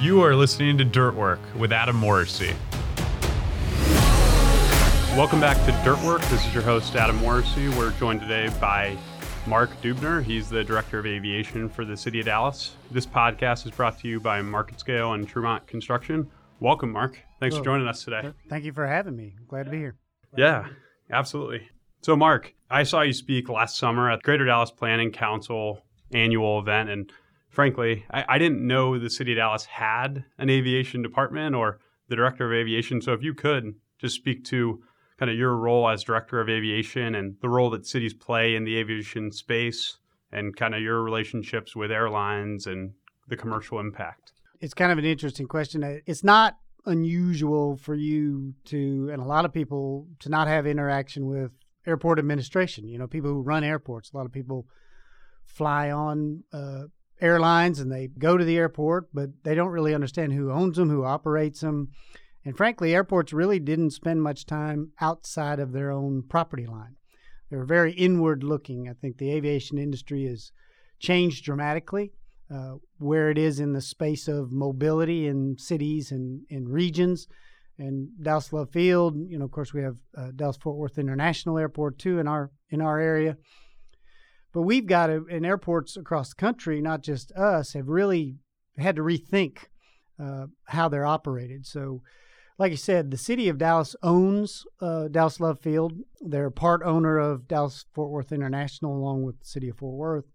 You are listening to Dirt Work with Adam Morrisey. Welcome back to Dirt Work. This is your host, Adam Morrisey. We're joined today by Mark Duebner. He's the Director of Aviation for the City of Dallas. This podcast is brought to you by MarketScale and Trumont Construction. Welcome, Mark. Thanks for joining us today. Thank you for having me. Glad to be here. Yeah, absolutely. So, Mark, I saw you speak last summer at Greater Dallas Planning Council annual event, and frankly, I, I, didn't know the city of Dallas had an aviation department or the director of aviation. So if you could just speak to kind of your role as director of aviation and the role that cities play in the aviation space and kind of your relationships with airlines and the commercial impact. It's kind of an interesting question. It's not unusual for you to, and a lot of people, to not have interaction with airport administration. You know, people who run airports. A lot of people fly on uh, airlines and they go to the airport, but they don't really understand who owns them, who operates them. And frankly, airports really didn't spend much time outside of their own property line. They were very inward looking. I think the aviation industry has changed dramatically. Uh, where it is in the space of mobility in cities and in regions. And Dallas Love Field, you know, of course, we have uh, Dallas Fort Worth International Airport too in our in our area. But we've got to, and airports across the country, not just us, have really had to rethink uh, how they're operated. So, like I said, the city of Dallas owns uh, Dallas Love Field. They're part owner of Dallas Fort Worth International, along with the city of Fort Worth.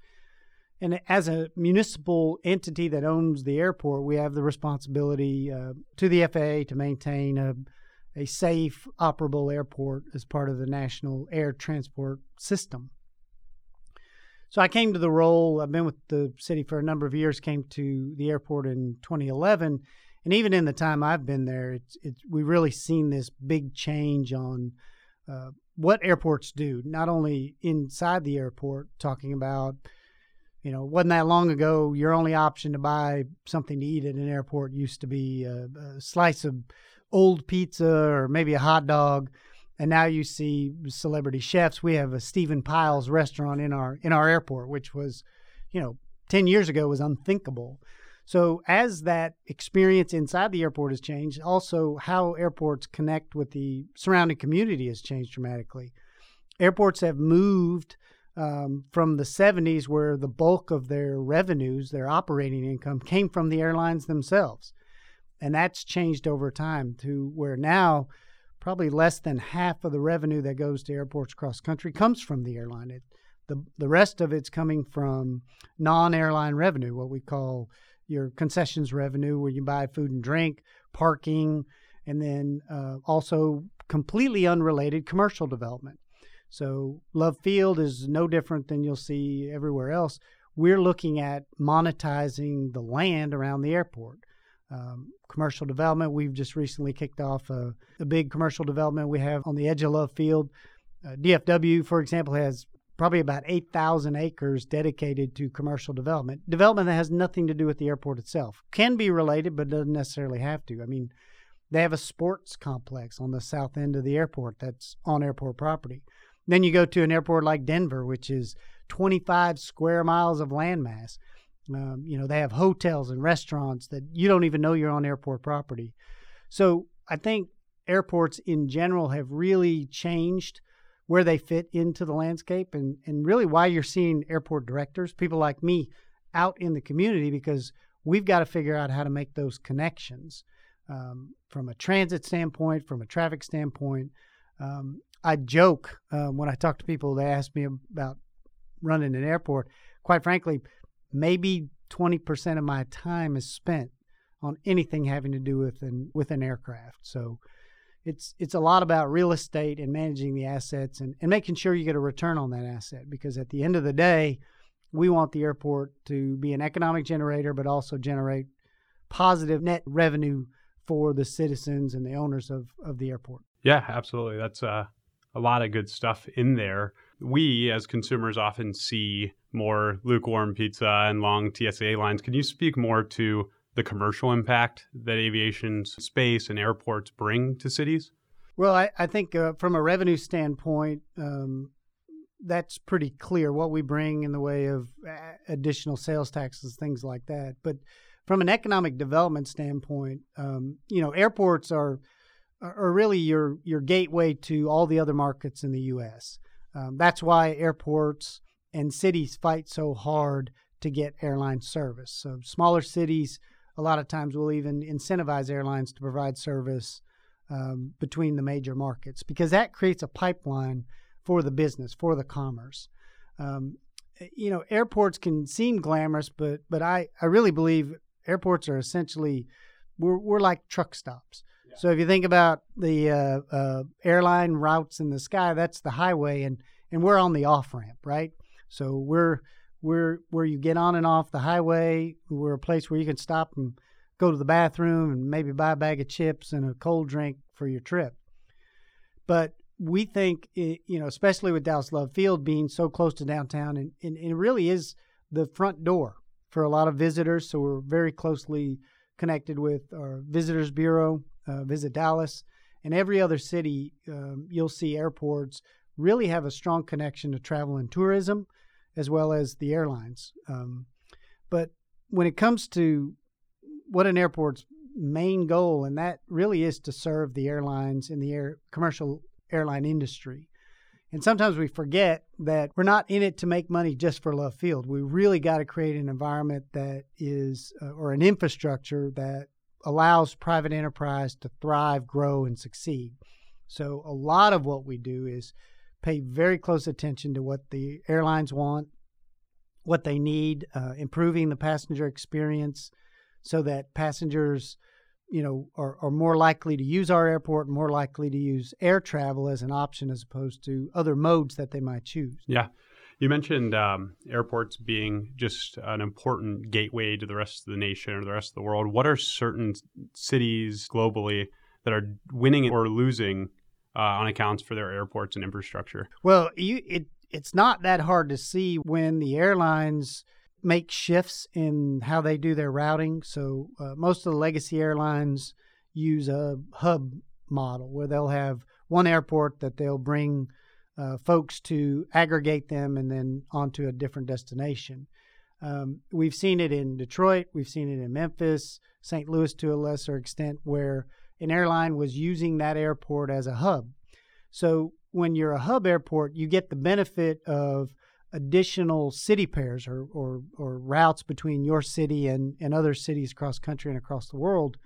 And as a municipal entity that owns the airport, we have the responsibility uh, to the FAA to maintain a, a safe, operable airport as part of the national air transport system. So I came to the role. I've been with the city for a number of years. Came to the airport in 2011, and even in the time I've been there, it's it's we've really seen this big change on uh, what airports do. Not only inside the airport, talking about you know, wasn't that long ago. Your only option to buy something to eat at an airport used to be a, a slice of old pizza or maybe a hot dog and now you see celebrity chefs. We have a Stephan Pyles restaurant in our in our airport, which was, you know, ten years ago was unthinkable. So as that experience inside the airport has changed, also how airports connect with the surrounding community has changed dramatically. Airports have moved um, from the 70s, where the bulk of their revenues, their operating income, came from the airlines themselves, and that's changed over time to where now probably less than half of the revenue that goes to airports across country comes from the airline. It, the the rest of it's coming from non-airline revenue, what we call your concessions revenue, where you buy food and drink, parking, and then uh, also completely unrelated commercial development. So Love Field is no different than you'll see everywhere else. We're looking at monetizing the land around the airport um, commercial development. We've just recently kicked off a, a, big commercial development we have on the edge of Love Field. Uh, DFW, for example, has probably about 8,000 acres dedicated to commercial development. Development that has nothing to do with the airport itself. Can be related, but doesn't necessarily have to. I mean, they have a sports complex on the south end of the airport that's on airport property. Then you go to an airport like Denver, which is 25 square miles of landmass. Um, you know, they have hotels and restaurants that you don't even know you're on airport property. So I think airports in general have really changed where they fit into the landscape and, and really why you're seeing airport directors, people like me, out in the community because we've got to figure out how to make those connections um, from a transit standpoint, from a traffic standpoint. Um, I joke uh, when I talk to people, they ask me about running an airport. Quite frankly, maybe 20% of my time is spent on anything having to do with an with an aircraft. So it's it's a lot about real estate and managing the assets and, and making sure you get a return on that asset because at the end of the day, we want the airport to be an economic generator but also generate positive net revenue for the citizens and the owners of, of the airport. Yeah, absolutely. That's uh, a lot of good stuff in there. We as consumers often see more lukewarm pizza and long TSA lines. Can you speak more to the commercial impact that aviation space and airports bring to cities? Well, I, I think uh, from a revenue standpoint, um, that's pretty clear what we bring in the way of uh, additional sales taxes, things like that. But from an economic development standpoint, um, you know, airports are are really your your gateway to all the other markets in the U.S. Um, that's why airports and cities fight so hard to get airline service. So smaller cities, a lot of times, will even incentivize airlines to provide service um, between the major markets because that creates a pipeline for the business, for the commerce. Um, you know, airports can seem glamorous, but but I, I really believe airports are essentially we're we're like truck stops. So if you think about the uh, uh, airline routes in the sky, that's the highway, and and we're on the off ramp, right? So we're we're where you get on and off the highway. We're a place where you can stop and go to the bathroom and maybe buy a bag of chips and a cold drink for your trip. But we think, it, you know, especially with Dallas Love Field being so close to downtown, and, and, and, it really is the front door for a lot of visitors. So we're very closely connected with our Visitors Bureau, uh, Visit Dallas, and every other city. Um, you'll see airports really have a strong connection to travel and tourism, as well as the airlines. Um, but when it comes to what an airport's main goal, and that really is to serve the airlines in the air commercial airline industry. And sometimes we forget that we're not in it to make money just for Love Field. We really got to create an environment that is, uh, or an infrastructure that allows private enterprise to thrive, grow, and succeed. So a lot of what we do is pay very close attention to what the airlines want, what they need, uh, improving the passenger experience so that passengers you know, are, are more likely to use our airport, more likely to use air travel as an option as opposed to other modes that they might choose. Yeah. You mentioned um, airports being just an important gateway to the rest of the nation or the rest of the world. What are certain cities globally that are winning or losing uh, on accounts for their airports and infrastructure? Well, you, it it's not that hard to see when the airlines make shifts in how they do their routing. So uh, most of the legacy airlines use a hub model where they'll have one airport that they'll bring uh, folks to aggregate them and then onto a different destination. Um, we've seen it in Detroit, we've seen it in Memphis, St. Louis to a lesser extent, where an airline was using that airport as a hub. So when you're a hub airport, you get the benefit of additional city pairs or, or, or routes between your city and, and other cities across country and across the world,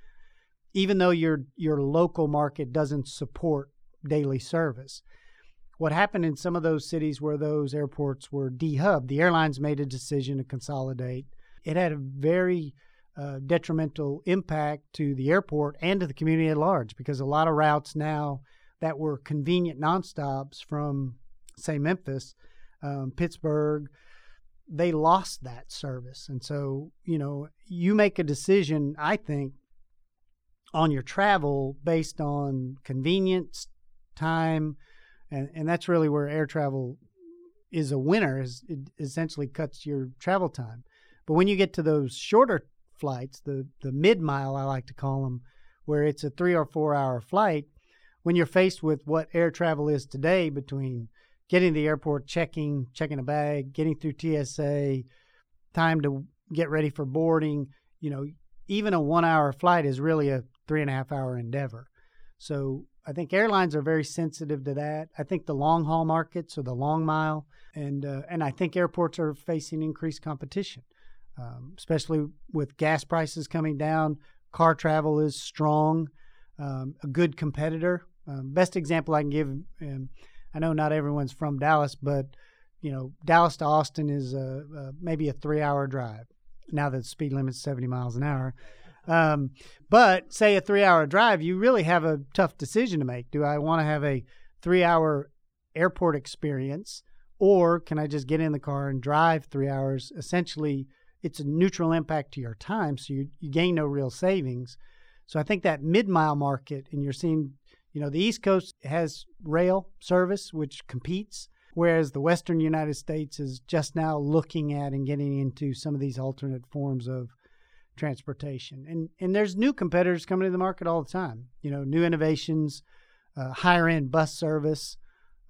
even though your your local market doesn't support daily service. What happened in some of those cities where those airports were dehubbed, the airlines made a decision to consolidate. It had a very uh, detrimental impact to the airport and to the community at large because a lot of routes now that were convenient nonstops from, say, Memphis um, Pittsburgh, they lost that service. And so, you know, you make a decision, I think, on your travel based on convenience, time, and, and that's really where air travel is a winner, is it essentially cuts your travel time. But when you get to those shorter flights, the, the mid mile, I like to call them, where it's a three or four hour flight, when you're faced with what air travel is today between getting to the airport, checking, checking a bag, getting through TSA, time to get ready for boarding. You know, even a one hour flight is really a three and a half hour endeavor. So I think airlines are very sensitive to that. I think the long haul markets or the long mile, and uh, and I think airports are facing increased competition, um, especially with gas prices coming down. Car travel is strong, um, a good competitor. Um, best example I can give um, I know not everyone's from Dallas, but you know, Dallas to Austin is a, a maybe a three-hour drive. Now that the speed limit's 70 miles an hour, um, but say a three-hour drive, you really have a tough decision to make. Do I want to have a three-hour airport experience, or can I just get in the car and drive three hours? Essentially, it's a neutral impact to your time, so you, you gain no real savings. So I think that mid-mile market, and you're seeing you know, the East Coast has rail service, which competes, whereas the Western United States is just now looking at and getting into some of these alternate forms of transportation. And and there's new competitors coming to the market all the time. You know, new innovations, uh, higher end bus service,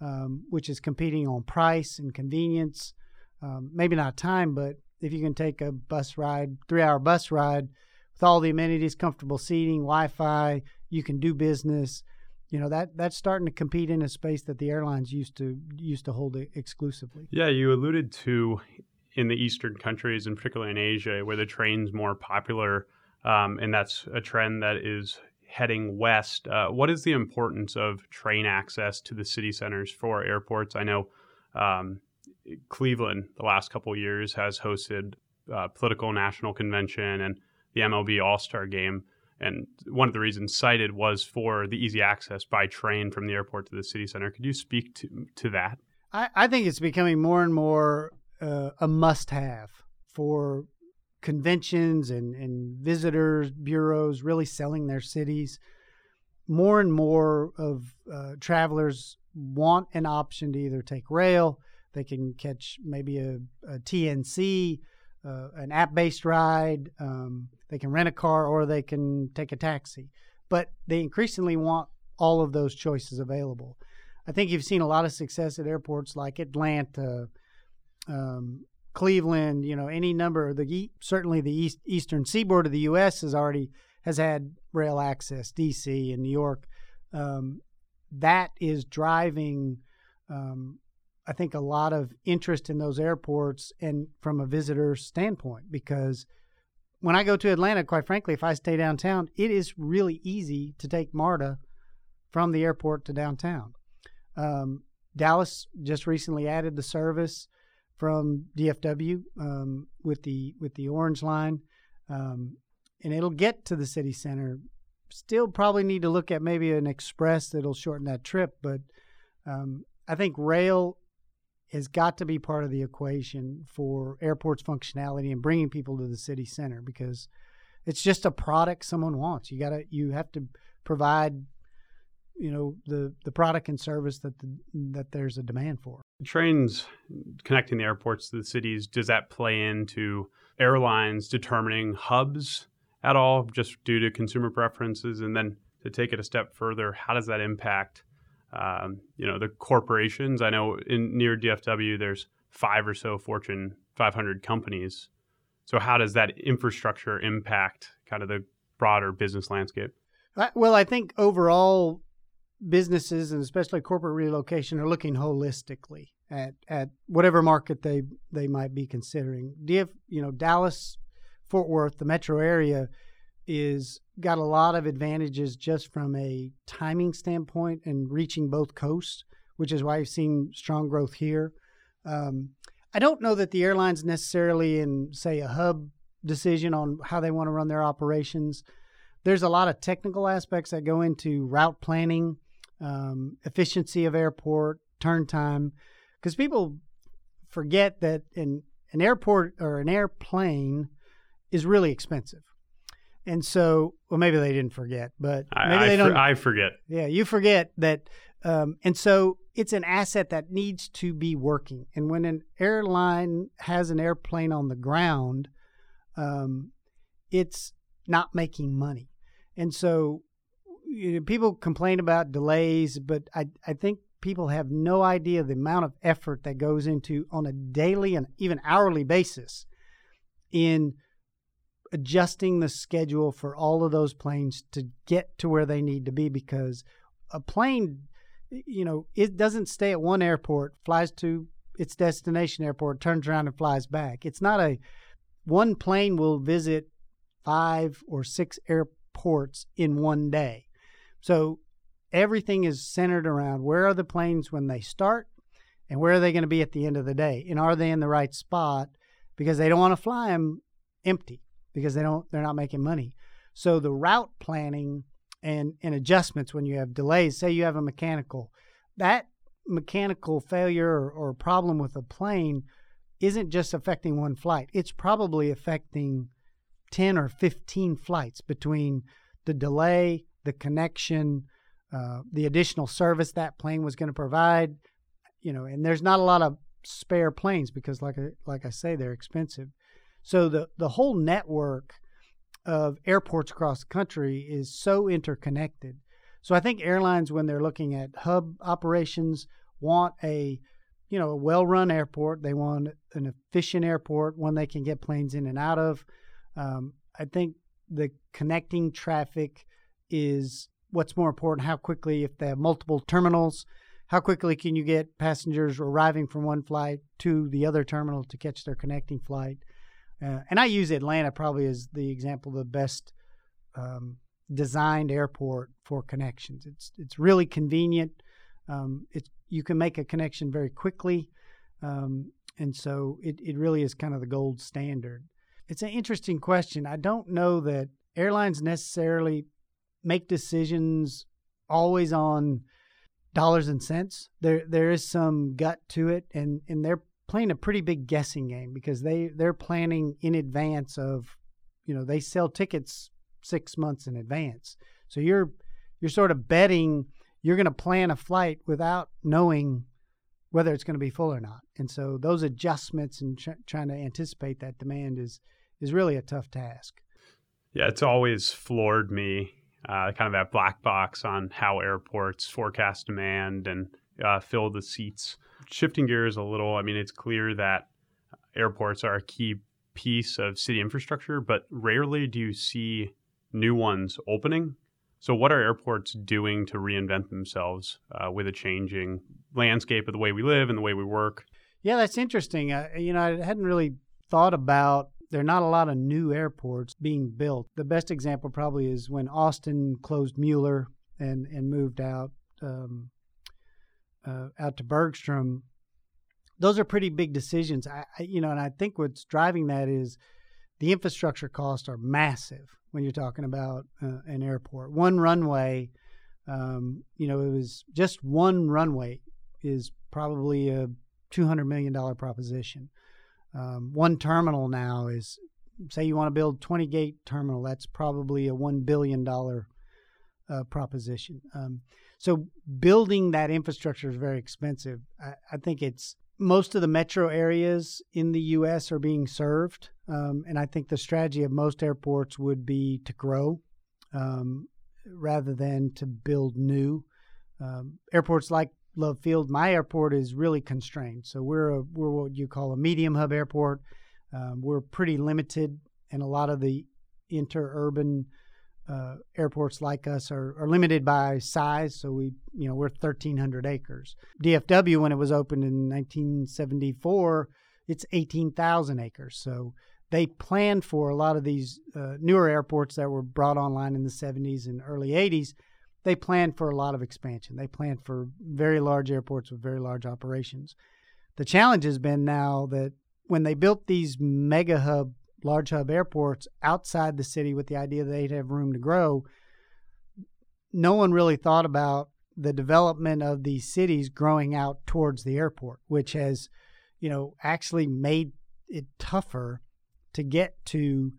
um, which is competing on price and convenience. Um, maybe not time, but if you can take a bus ride, three hour bus ride with all the amenities, comfortable seating, Wi Fi, you can do business. You know that that's starting to compete in a space that the airlines used to used to hold exclusively. Yeah, you alluded to in the eastern countries, and particularly in Asia, where the train's more popular, um, and that's a trend that is heading west. Uh, what is the importance of train access to the city centers for airports? I know um, Cleveland, the last couple years, has hosted uh, political national convention and the MLB All Star Game. And one of the reasons cited was for the easy access by train from the airport to the city center. Could you speak to, to that? I, I think it's becoming more and more uh, a must have for conventions and, and visitors bureaus really selling their cities. More and more of uh, travelers want an option to either take rail, they can catch maybe a, a TNC, uh, an app based ride, um, they can rent a car, or they can take a taxi. But they increasingly want all of those choices available. I think you've seen a lot of success at airports like Atlanta, um, Cleveland, you know, any number. Of the certainly the east, eastern seaboard of the U.S. has already has had rail access. D.C. and New York, um, that is driving, um, I think, a lot of interest in those airports and from a visitor standpoint because when I go to Atlanta, quite frankly, if I stay downtown, it is really easy to take MARTA from the airport to downtown. Um, Dallas just recently added the service from DFW um, with the with the Orange Line, um, and it'll get to the city center. Still, probably need to look at maybe an express that'll shorten that trip, but um, I think rail has got to be part of the equation for airports functionality and bringing people to the city center because it's just a product someone wants. You gotta you have to provide you know the the product and service that the, that there's a demand for. Trains connecting the airports to the cities does that play into airlines determining hubs at all, just due to consumer preferences? And then to take it a step further, how does that impact um, you know the corporations? I know in near DFW there's five or so Fortune 500 companies. So how does that infrastructure impact kind of the broader business landscape? Well, I think overall businesses and especially corporate relocation are looking holistically at, at whatever market they they might be considering. DF, you know, Dallas, Fort Worth, the metro area is got a lot of advantages just from a timing standpoint and reaching both coasts, which is why you've seen strong growth here. Um, I don't know that the airlines necessarily in say a hub decision on how they want to run their operations. There's a lot of technical aspects that go into route planning um, efficiency of airport, turn time, because people forget that an an airport or an airplane is really expensive. And so, well, maybe they didn't forget, but maybe I, they don't. I forget. Yeah, you forget that. Um, and so it's an asset that needs to be working. And when an airline has an airplane on the ground, um, it's not making money. And so you know, people complain about delays, but I, I think people have no idea the amount of effort that goes into on a daily and even hourly basis in adjusting the schedule for all of those planes to get to where they need to be because a plane you know it doesn't stay at one airport flies to its destination airport turns around and flies back. It's not a one plane will visit five or six airports in one day so everything is centered around where are the planes when they start and where are they going to be at the end of the day and are they in the right spot? Because they don't want to fly them empty because they don't they're not making money. So the route planning and and adjustments when you have delays say you have a mechanical that mechanical failure or, or problem with a plane isn't just affecting one flight. It's probably affecting 10 or 15 flights between the delay the connection, uh, the additional service that plane was going to provide. You know, and there's not a lot of spare planes because, like I, like I say, they're expensive. So the the whole network of airports across the country is so interconnected. So I think airlines, when they're looking at hub operations, want a you know a well-run airport. They want an efficient airport, one they can get planes in and out of. Um, I think the connecting traffic is what's more important. How quickly, if they have multiple terminals, how quickly can you get passengers arriving from one flight to the other terminal to catch their connecting flight? Uh, and I use Atlanta probably as the example of the best um, designed airport for connections. It's it's really convenient. Um, it's you can make a connection very quickly, um, and so it, it really is kind of the gold standard. It's an interesting question. I don't know that airlines necessarily make decisions always on dollars and cents. There there is some gut to it, and and they're playing a pretty big guessing game because they they're planning in advance of, you know, they sell tickets six months in advance. So you're you're sort of betting you're going to plan a flight without knowing whether it's going to be full or not. And so those adjustments and tr- trying to anticipate that demand is is really a tough task. Yeah, it's always floored me, uh, kind of that black box on how airports forecast demand and uh, fill the seats. Shifting gears a little, I mean, it's clear that airports are a key piece of city infrastructure, but rarely do you see new ones opening. So, what are airports doing to reinvent themselves uh, with a changing landscape of the way we live and the way we work? Yeah, that's interesting. You know, I hadn't really thought about there are not a lot of new airports being built. The best example probably is when Austin closed Mueller and and moved out um, uh, out to Bergstrom. Those are pretty big decisions. I, I, you know, and I think what's driving that is the infrastructure costs are massive when you're talking about uh, an airport. One runway, um, you know, it was just one runway is probably a two hundred million dollar proposition. Um, one terminal now is, say, you want to build twenty gate terminal. That's probably a one billion dollar uh, proposition. Um, so building that infrastructure is very expensive. I, I, think it's most of the metro areas in the U.S. are being served, um, and I think the strategy of most airports would be to grow um, rather than to build new. Um, airports like Love Field, my airport is really constrained. So we're a, we're what you call a medium hub airport. Um, we're pretty limited, and a lot of the interurban uh, airports like us are, are limited by size. So we, you know, we're 1,300 acres. DFW, when it was opened in 1974, it's 18,000 acres. So they planned for a lot of these uh, newer airports that were brought online in the 70s and early 80s. They planned for a lot of expansion. They planned for very large airports with very large operations. The challenge has been now that when they built these mega hub large hub airports outside the city with the idea that they'd have room to grow, no one really thought about the development of these cities growing out towards the airport, which has, you know, actually made it tougher to get to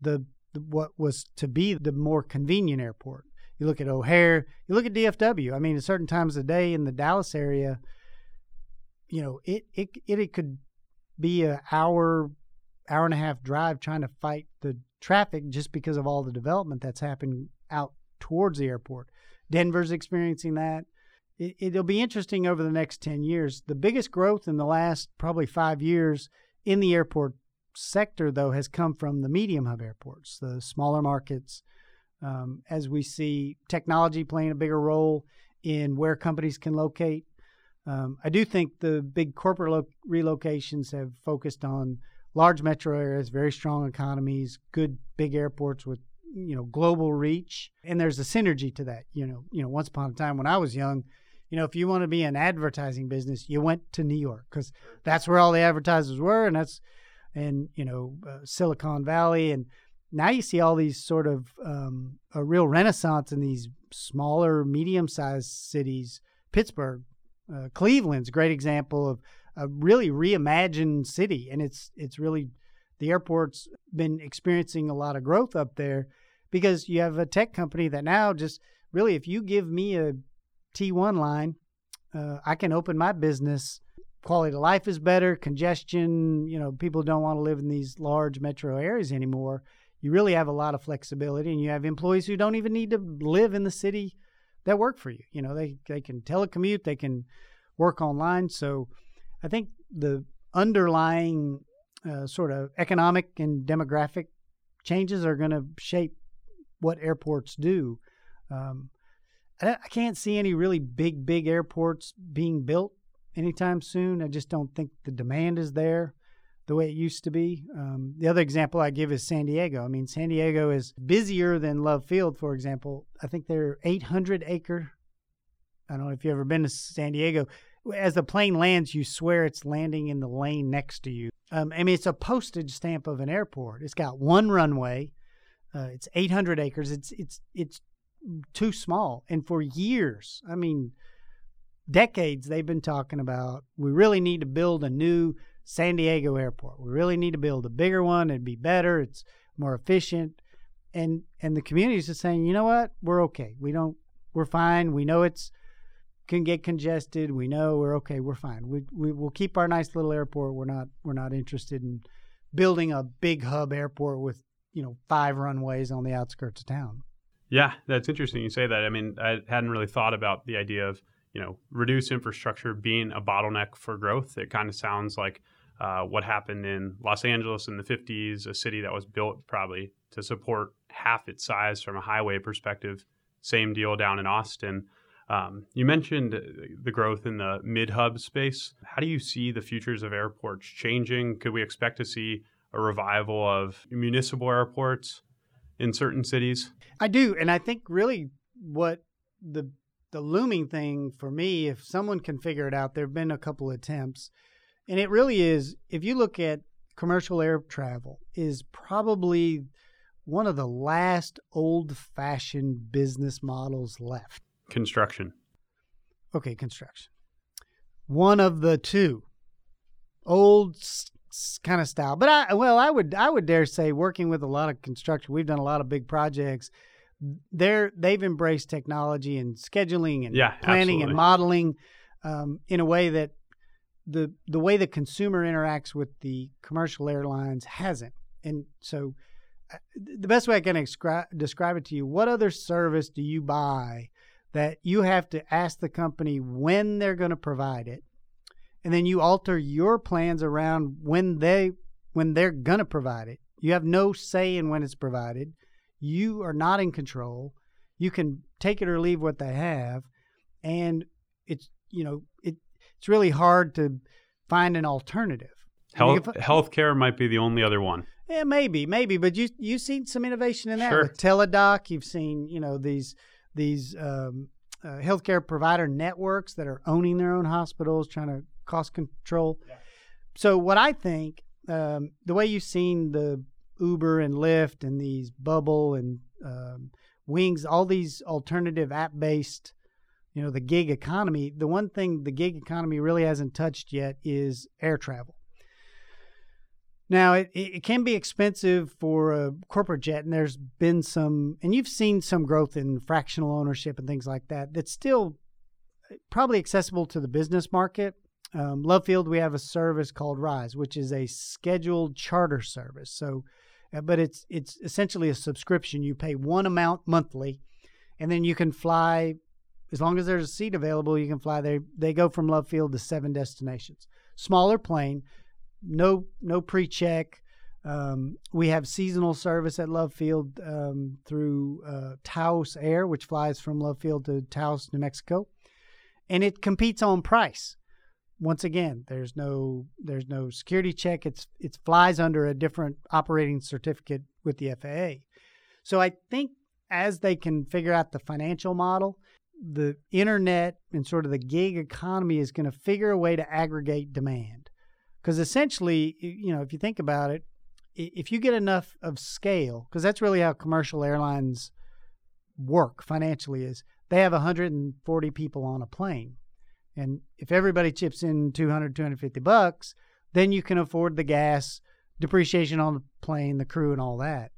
the, the what was to be the more convenient airport. You look at O'Hare, you look at DFW. I mean, at certain times of the day in the Dallas area, you know, it it it, it could be an hour hour and a half drive trying to fight the traffic just because of all the development that's happened out towards the airport. Denver's experiencing that. It, will be interesting over the next 10 years. The biggest growth in the last probably five years in the airport sector, though, has come from the medium hub airports, the smaller markets. Um, as we see technology playing a bigger role in where companies can locate. Um, I do think the big corporate lo- relocations have focused on large metro areas, very strong economies, good big airports with you know global reach, and there's a synergy to that. You know, you know, once upon a time when I was young, you know, if you want to be an advertising business, you went to New York because that's where all the advertisers were, and that's and you know uh, Silicon Valley, and now you see all these sort of um, a real renaissance in these smaller, medium-sized cities. Pittsburgh, uh, Cleveland's a great example of a really reimagined city, and it's it's really the airport's been experiencing a lot of growth up there because you have a tech company that now just really, if you give me a T1 line, uh, I can open my business. Quality of life is better. Congestion, you know, people don't want to live in these large metro areas anymore. You really have a lot of flexibility, and you have employees who don't even need to live in the city that work for you. You know, they they can telecommute, they can work online. So I think the underlying uh, sort of economic and demographic changes are going to shape what airports do. Um, I, I can't see any really big, big airports being built anytime soon. I just don't think the demand is there the way it used to be. Um, the other example I give is San Diego. I mean, San Diego is busier than Love Field, for example. I think they're 800 acre. I don't know if you've ever been to San Diego. As the plane lands, you swear it's landing in the lane next to you. Um, I mean, it's a postage stamp of an airport. It's got one runway. Uh, it's 800 acres. It's it's it's too small. And for years, I mean, decades, they've been talking about we really need to build a new San Diego airport. We really need to build a bigger one. It'd be better. It's more efficient. And and the community is just saying, you know what, we're okay. We don't. We're fine. We know it's can get congested. We know we're okay. We're fine. We we will keep our nice little airport. We're not we're not interested in building a big hub airport with you know five runways on the outskirts of town. Yeah, that's interesting you say that. I mean, I hadn't really thought about the idea of, you know, reduced infrastructure being a bottleneck for growth. It kind of sounds like uh, what happened in Los Angeles in the 50s, a city that was built probably to support half its size from a highway perspective. Same deal down in Austin. Um, you mentioned the growth in the mid hub space. How do you see the futures of airports changing? Could we expect to see a revival of municipal airports? in certain cities? I do, and I think really what the the looming thing for me, if someone can figure it out, there have been a couple attempts, and it really is. If you look at commercial air travel, is probably one of the last old fashioned business models left. Construction. Okay, construction. One of the two. Old kind of style. But I well, I would I would dare say working with a lot of construction, we've done a lot of big projects. They're they've embraced technology and scheduling and yeah, planning absolutely. and modeling um, in a way that the the way the consumer interacts with the commercial airlines hasn't. And so uh, the best way I can describe describe it to you, what other service do you buy that you have to ask the company when they're going to provide it and then you alter your plans around when they when they're going to provide it. You have no say in when it's provided. You are not in control. You can take it or leave what they have, and it's you know it it's really hard to find an alternative. Health healthcare might be the only other one. Yeah, maybe, maybe, but you you've seen some innovation in that Sure. with Teladoc. You've seen you know these these um, uh, healthcare provider networks that are owning their own hospitals, trying to cost control. So what I think, um, the way you've seen the Uber and Lyft and these Bubble and um, Wings, all these alternative app-based, you know, the gig economy. The one thing the gig economy really hasn't touched yet is air travel. Now, it, it can be expensive for a corporate jet, and there's been some, and you've seen some growth in fractional ownership and things like that. That's still probably accessible to the business market. Um, Love Field, we have a service called Rise, which is a scheduled charter service. So, uh, but it's it's essentially a subscription. You pay one amount monthly, and then you can fly as long as there's a seat available. You can fly. there. they go from Love Field to seven destinations. Smaller plane, no no pre-check. Um, we have seasonal service at Love Field um, through uh, Taos Air, which flies from Love Field to Taos, New Mexico, and it competes on price. Once again, there's no there's no security check. It's it flies under a different operating certificate with the FAA. So I think as they can figure out the financial model, the internet and sort of the gig economy is going to figure a way to aggregate demand. Because essentially, you know, if you think about it, if you get enough of scale, because that's really how commercial airlines work financially, is they have 140 people on a plane. And if everybody chips in 200, 250 bucks, then you can afford the gas, depreciation on the plane, the crew, and all that.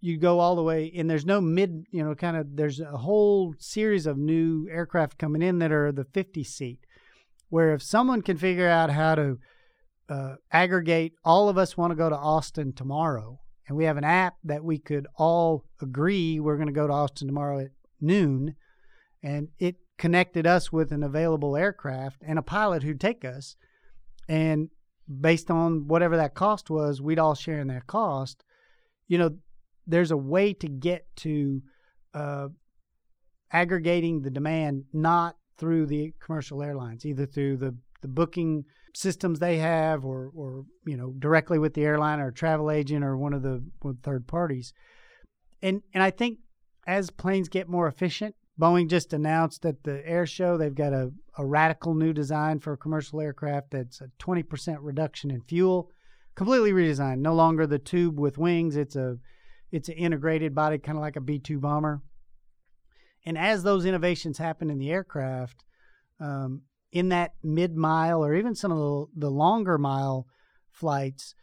You go all the way, and there's no mid, you know, kind of, there's a whole series of new aircraft coming in that are the 50 seat, where if someone can figure out how to uh, aggregate, all of us want to go to Austin tomorrow, and we have an app that we could all agree we're going to go to Austin tomorrow at noon, and it connected us with an available aircraft and a pilot who'd take us. and based on whatever that cost was, we'd all share in that cost. You know, there's a way to get to uh, aggregating the demand not through the commercial airlines, either through the, the booking systems they have or, or you know directly with the airline or travel agent or one of the third parties. And and I think as planes get more efficient, Boeing just announced at the air show they've got a, a radical new design for a commercial aircraft that's a 20% reduction in fuel, completely redesigned. No longer the tube with wings, it's a it's an integrated body kind of like a B2 bomber. And as those innovations happen in the aircraft, um, in that mid mile or even some of the, the longer mile flights,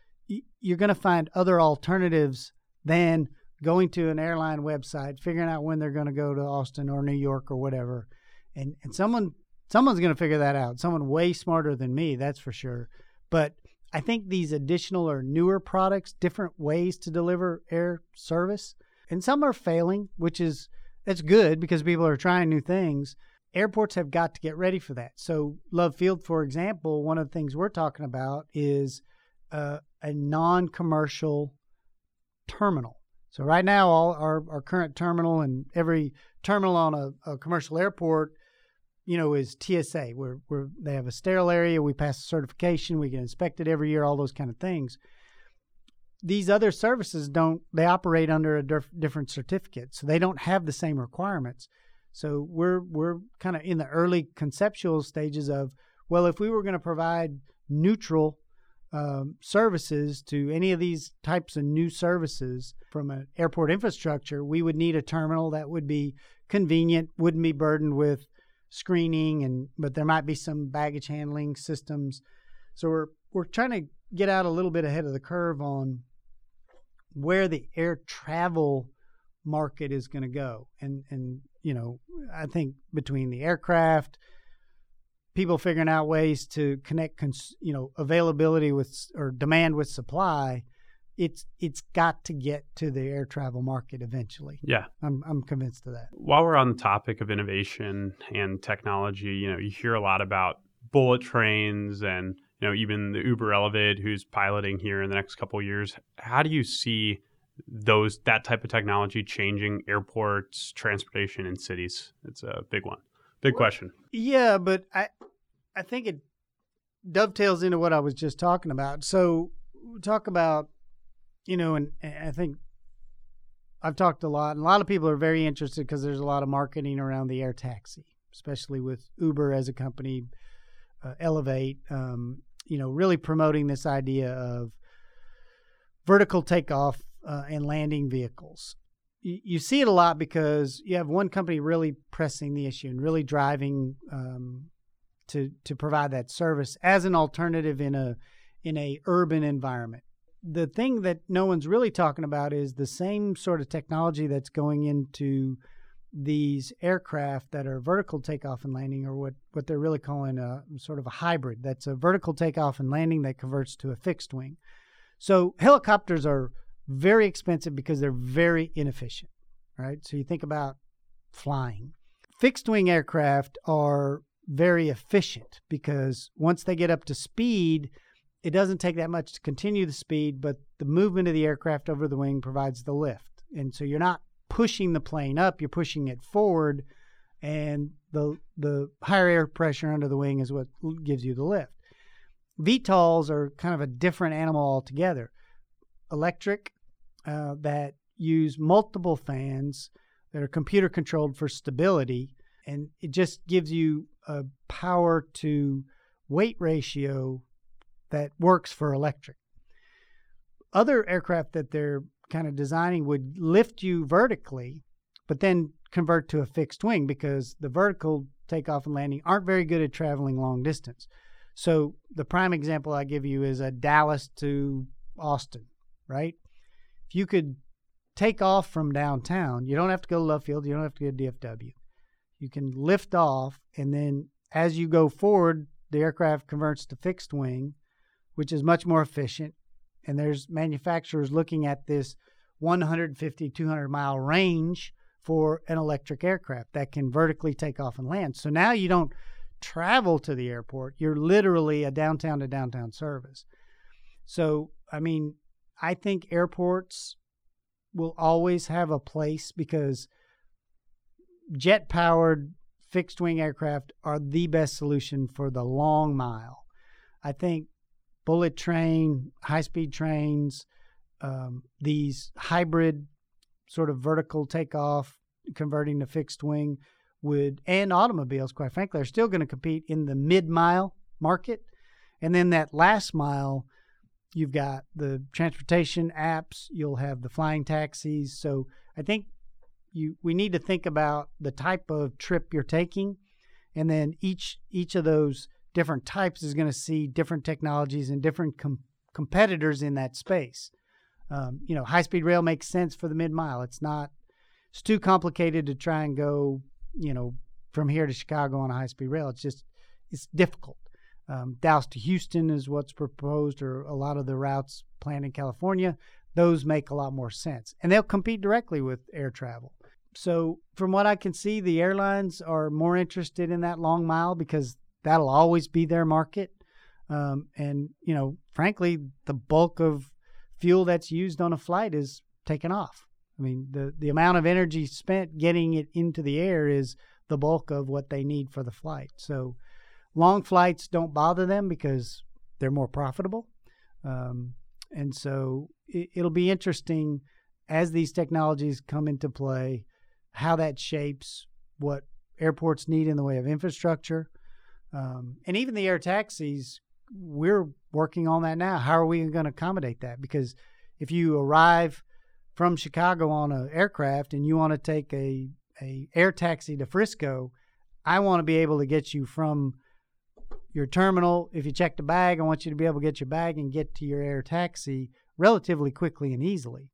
you're going to find other alternatives than going to an airline website, figuring out when they're going to go to Austin or New York or whatever. And, and someone someone's going to figure that out. Someone way smarter than me, that's for sure. But I think these additional or newer products, different ways to deliver air service, and some are failing, which is that's good because people are trying new things. Airports have got to get ready for that. So, Love Field, for example, one of the things we're talking about is uh, a non commercial terminal. So, right now, all our, our current terminal and every terminal on a, a commercial airport you know, is TSA, where, where they have a sterile area. We pass a certification. We get inspected every year, all those kind of things. These other services don't, they operate under a diff- different certificate. So they don't have the same requirements. So we're, we're kind of in the early conceptual stages of, well, if we were going to provide neutral um, services to any of these types of new services from an airport infrastructure, we would need a terminal that would be convenient, wouldn't be burdened with screening and but there might be some baggage handling systems. So we're we're trying to get out a little bit ahead of the curve on where the air travel market is going to go. And and you know, I think between the aircraft people figuring out ways to connect cons- you know availability with or demand with supply it's it's got to get to the air travel market eventually. Yeah. I'm I'm convinced of that. While we're on the topic of innovation and technology, you know, you hear a lot about bullet trains and you know even the Uber Elevate who's piloting here in the next couple years. How do you see those that type of technology changing airports, transportation in cities? It's a big one. Big question. Yeah, but I I think it dovetails into what I was just talking about. So talk about you know, and, I think I've talked a lot, and a lot of people are very interested because there's a lot of marketing around the air taxi, especially with Uber as a company, uh, Elevate, um, you know, really promoting this idea of vertical takeoff uh, and landing vehicles. You, you, see it a lot because you have one company really pressing the issue and really driving um, to to provide that service as an alternative in a in a urban environment the thing that no one's really talking about is the same sort of technology that's going into these aircraft that are vertical takeoff and landing, or what, what they're really calling a sort of a hybrid. That's a vertical takeoff and landing that converts to a fixed wing. So helicopters are very expensive because they're very inefficient, right? So you think about flying. Fixed wing aircraft are very efficient because once they get up to speed, it doesn't take that much to continue the speed, but the movement of the aircraft over the wing provides the lift. And so you're not pushing the plane up, you're pushing it forward, and the the higher air pressure under the wing is what gives you the lift. VTOLs are kind of a different animal altogether. Electric uh, that use multiple fans that are computer controlled for stability, and it just gives you a power to weight ratio that works for electric. Other aircraft that they're kind of designing would lift you vertically, but then convert to a fixed wing because the vertical takeoff and landing aren't very good at traveling long distance. So the prime example I give you is a Dallas to Austin, right? If you could take off from downtown, you don't have to go to Love Field, you don't have to go to DFW. You can lift off, and then as you go forward, the aircraft converts to fixed wing, which is much more efficient. And there's manufacturers looking at this 150, 200 mile range for an electric aircraft that can vertically take off and land. So now you don't travel to the airport, you're literally a downtown to downtown service. So, I mean, I think airports will always have a place because jet powered fixed wing aircraft are the best solution for the long mile. I think bullet train, high speed trains, um, these hybrid sort of vertical takeoff, converting to fixed wing would, and automobiles, quite frankly, are still going to compete in the mid mile market. And then that last mile, you've got the transportation apps, you'll have the flying taxis. So I think you we need to think about the type of trip you're taking, and then each each of those different types is going to see different technologies and different com- competitors in that space. Um, you know, high speed rail makes sense for the mid mile. It's not it's too complicated to try and go you know from here to Chicago on a high speed rail. It's just it's difficult. Um, Dallas to Houston is what's proposed, or a lot of the routes planned in California. Those make a lot more sense, and they'll compete directly with air travel. So, from what I can see, the airlines are more interested in that long mile because that'll always be their market. Um, and, you know, frankly, the bulk of fuel that's used on a flight is taken off. I mean, the, the amount of energy spent getting it into the air is the bulk of what they need for the flight. So, long flights don't bother them because they're more profitable. Um, and so, it, it'll be interesting as these technologies come into play how that shapes what airports need in the way of infrastructure. Um, and even the air taxis, we're working on that now. How are we going to accommodate that? Because if you arrive from Chicago on an aircraft and you want to take a, a air taxi to Frisco, I want to be able to get you from your terminal. If you check the bag, I want you to be able to get your bag and get to your air taxi relatively quickly and easily.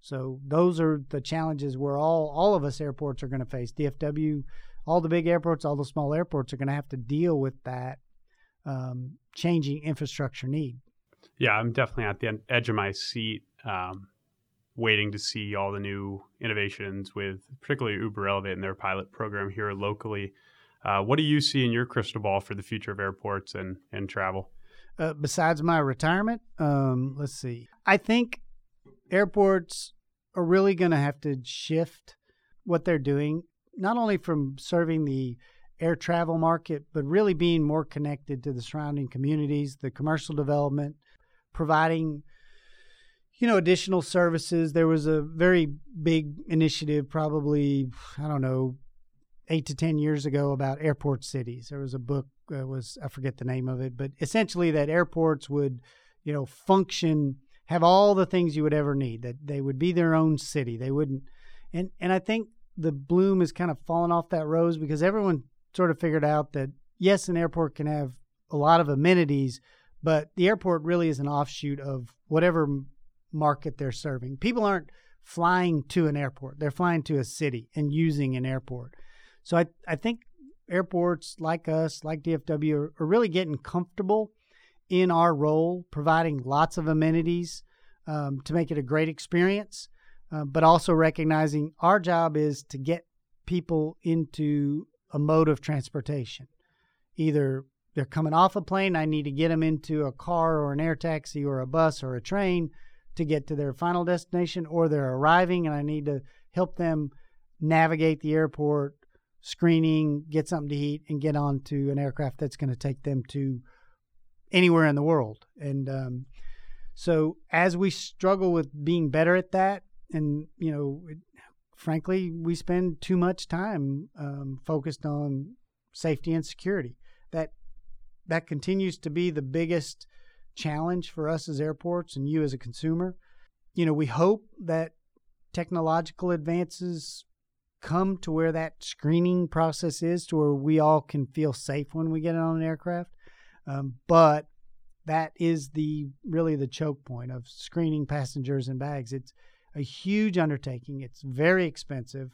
So those are the challenges where all all of us airports are going to face. DFW, all the big airports, all the small airports are going to have to deal with that um, changing infrastructure need. Yeah, I'm definitely at the edge of my seat, um, waiting to see all the new innovations with particularly Uber Elevate and their pilot program here locally. Uh, what do you see in your crystal ball for the future of airports and and travel? Uh, besides my retirement, um, let's see. I think airports are really going to have to shift what they're doing, not only from serving the air travel market, but really being more connected to the surrounding communities, the commercial development, providing you know additional services there was a very big initiative probably i don't know 8 to 10 years ago about airport cities there was a book uh, was i forget the name of it but essentially that airports would you know function have all the things you would ever need. That they would be their own city. They wouldn't, and and I think the bloom is kind of fallen off that rose because everyone sort of figured out that yes, an airport can have a lot of amenities, but the airport really is an offshoot of whatever market they're serving. People aren't flying to an airport; they're flying to a city and using an airport. So I I think airports like us, like DFW, are, are really getting comfortable in our role, providing lots of amenities um, to make it a great experience, uh, but also recognizing our job is to get people into a mode of transportation. Either they're coming off a plane, I need to get them into a car or an air taxi or a bus or a train to get to their final destination, or they're arriving and I need to help them navigate the airport, screening, get something to eat, and get onto an aircraft that's going to take them to anywhere in the world. And um, so as we struggle with being better at that, and you know, it, frankly, we spend too much time um, focused on safety and security. That that continues to be the biggest challenge for us as airports and you as a consumer. You know, we hope that technological advances come to where that screening process is to where we all can feel safe when we get on an aircraft. Um, but that is the really the choke point of screening passengers and bags. It's a huge undertaking. It's very expensive.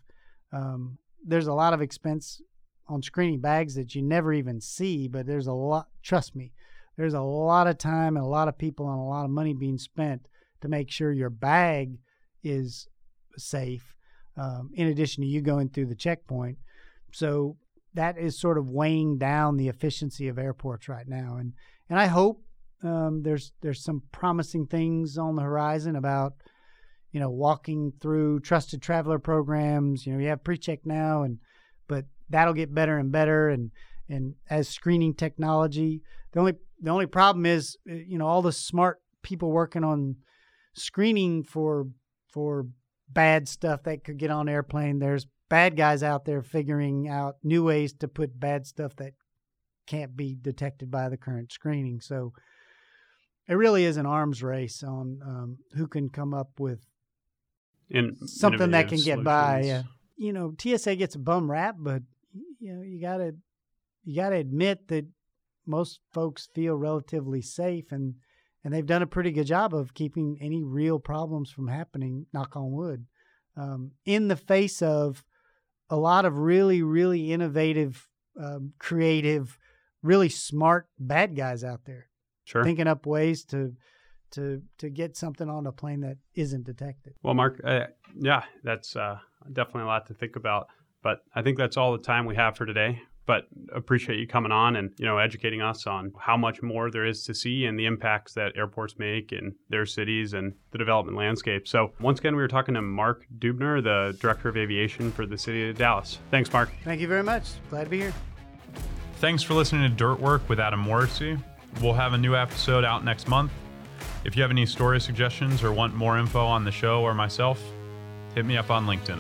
Um, there's a lot of expense on screening bags that you never even see, but there's a lot. Trust me, there's a lot of time and a lot of people and a lot of money being spent to make sure your bag is safe. Um, in addition to you going through the checkpoint, so that is sort of weighing down the efficiency of airports right now. And and I hope um, there's there's some promising things on the horizon about you know walking through trusted traveler programs. You know, you have PreCheck now, and but that'll get better and better. And and as screening technology, the only the only problem is uh, you know all the smart people working on screening for for bad stuff that could get on airplane. There's bad guys out there figuring out new ways to put bad stuff that can't be detected by the current screening. So it really is an arms race on um, who can come up with In, something that can innovative get by. solutions. Uh, you know, TSA gets a bum rap, but you know you gotta you gotta admit that most folks feel relatively safe and and they've done a pretty good job of keeping any real problems from happening. Knock on wood. Um, in the face of a lot of really, really innovative, um, creative, really smart bad guys out there Sure. thinking up ways to to to get something on a plane that isn't detected. Well, Mark, uh, yeah, that's uh, definitely a lot to think about. But I think that's all the time we have for today. But appreciate you coming on and you know educating us on how much more there is to see and the impacts that airports make in their cities and the development landscape. So once again, we were talking to Mark Duebner, the director of aviation for the city of Dallas. Thanks, Mark. Thank you very much. Glad to be here. Thanks for listening to Dirt Work with Adam Morrisey. We'll have a new episode out next month. If you have any story suggestions or want more info on the show or myself, hit me up on LinkedIn.